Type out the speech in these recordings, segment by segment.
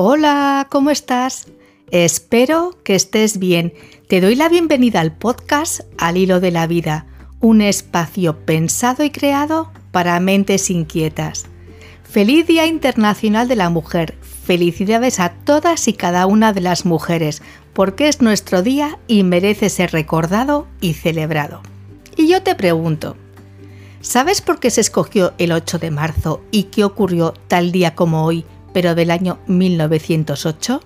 Hola, ¿cómo estás? Espero que estés bien. Te doy la bienvenida al podcast Al Hilo de la Vida, un espacio pensado y creado para mentes inquietas. Feliz Día Internacional de la Mujer. Felicidades a todas y cada una de las mujeres, porque es nuestro día y merece ser recordado y celebrado. Y yo te pregunto, ¿sabes por qué se escogió el 8 de marzo y qué ocurrió tal día como hoy pero del año 1908?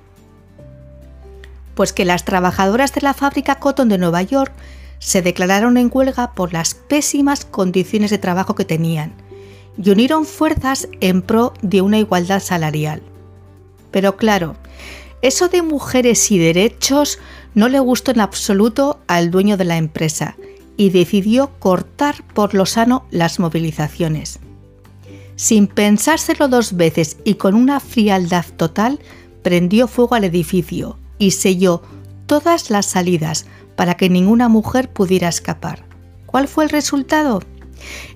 Pues que las trabajadoras de la fábrica Cotton de Nueva York se declararon en huelga por las pésimas condiciones de trabajo que tenían y unieron fuerzas en pro de una igualdad salarial. Pero claro, eso de mujeres y derechos no le gustó en absoluto al dueño de la empresa y decidió cortar por lo sano las movilizaciones sin pensárselo dos veces y con una frialdad total, prendió fuego al edificio y selló todas las salidas para que ninguna mujer pudiera escapar. ¿Cuál fue el resultado?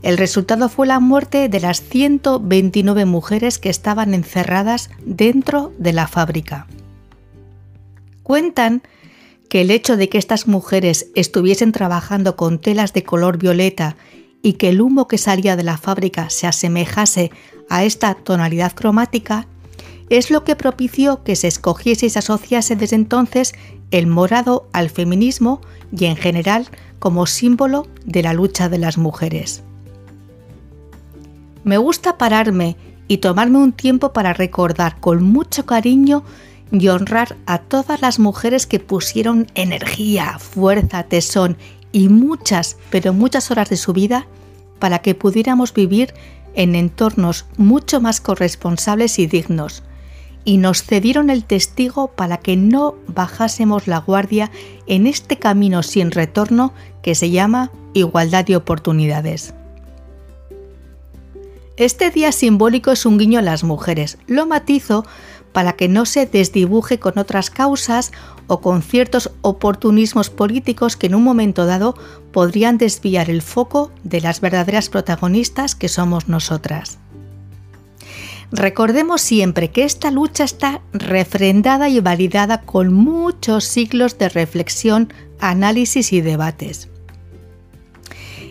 El resultado fue la muerte de las 129 mujeres que estaban encerradas dentro de la fábrica. Cuentan que el hecho de que estas mujeres estuviesen trabajando con telas de color violeta y que el humo que salía de la fábrica se asemejase a esta tonalidad cromática, es lo que propició que se escogiese y se asociase desde entonces el morado al feminismo y en general como símbolo de la lucha de las mujeres. Me gusta pararme y tomarme un tiempo para recordar con mucho cariño y honrar a todas las mujeres que pusieron energía, fuerza, tesón y muchas, pero muchas horas de su vida para que pudiéramos vivir en entornos mucho más corresponsables y dignos, y nos cedieron el testigo para que no bajásemos la guardia en este camino sin retorno que se llama igualdad de oportunidades. Este día simbólico es un guiño a las mujeres. Lo matizo para que no se desdibuje con otras causas o con ciertos oportunismos políticos que en un momento dado podrían desviar el foco de las verdaderas protagonistas que somos nosotras. Recordemos siempre que esta lucha está refrendada y validada con muchos siglos de reflexión, análisis y debates.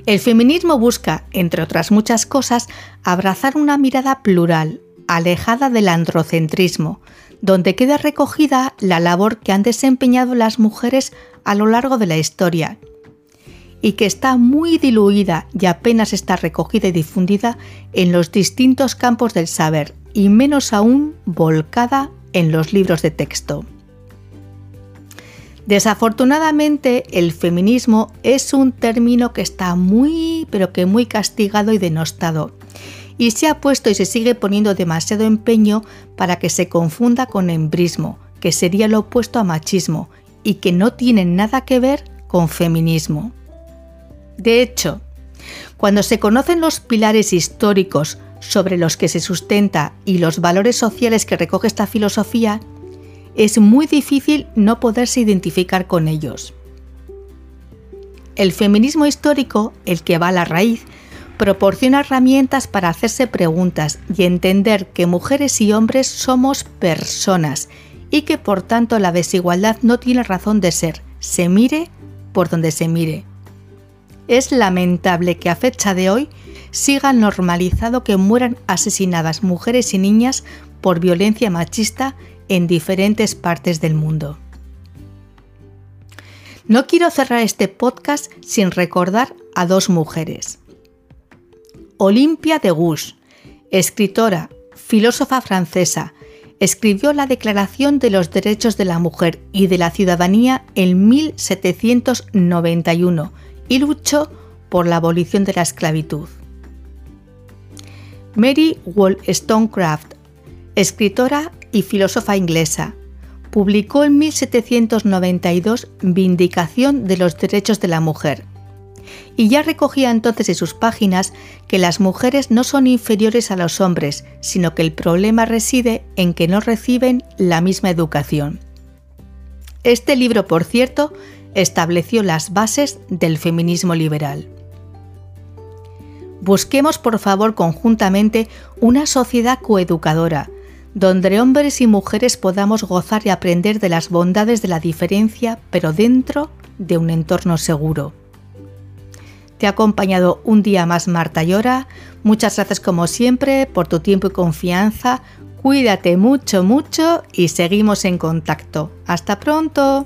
El feminismo busca, entre otras muchas cosas, abrazar una mirada plural, alejada del androcentrismo, donde queda recogida la labor que han desempeñado las mujeres a lo largo de la historia y que está muy diluida y apenas está recogida y difundida en los distintos campos del saber y menos aún volcada en los libros de texto. Desafortunadamente, el feminismo es un término que está muy, pero que muy castigado y denostado, y se ha puesto y se sigue poniendo demasiado empeño para que se confunda con embrismo, que sería lo opuesto a machismo y que no tiene nada que ver con feminismo. De hecho, cuando se conocen los pilares históricos sobre los que se sustenta y los valores sociales que recoge esta filosofía, es muy difícil no poderse identificar con ellos. El feminismo histórico, el que va a la raíz, proporciona herramientas para hacerse preguntas y entender que mujeres y hombres somos personas y que por tanto la desigualdad no tiene razón de ser, se mire por donde se mire. Es lamentable que a fecha de hoy siga normalizado que mueran asesinadas mujeres y niñas por violencia machista en diferentes partes del mundo. No quiero cerrar este podcast sin recordar a dos mujeres. Olimpia de Gouges, escritora, filósofa francesa, escribió la Declaración de los Derechos de la Mujer y de la Ciudadanía en 1791 y luchó por la abolición de la esclavitud. Mary Wollstonecraft, escritora y filósofa inglesa, publicó en 1792 Vindicación de los Derechos de la Mujer y ya recogía entonces en sus páginas que las mujeres no son inferiores a los hombres, sino que el problema reside en que no reciben la misma educación. Este libro, por cierto, estableció las bases del feminismo liberal. Busquemos, por favor, conjuntamente una sociedad coeducadora, donde hombres y mujeres podamos gozar y aprender de las bondades de la diferencia, pero dentro de un entorno seguro. Te ha acompañado un día más Marta Llora. Muchas gracias como siempre por tu tiempo y confianza. Cuídate mucho, mucho y seguimos en contacto. Hasta pronto.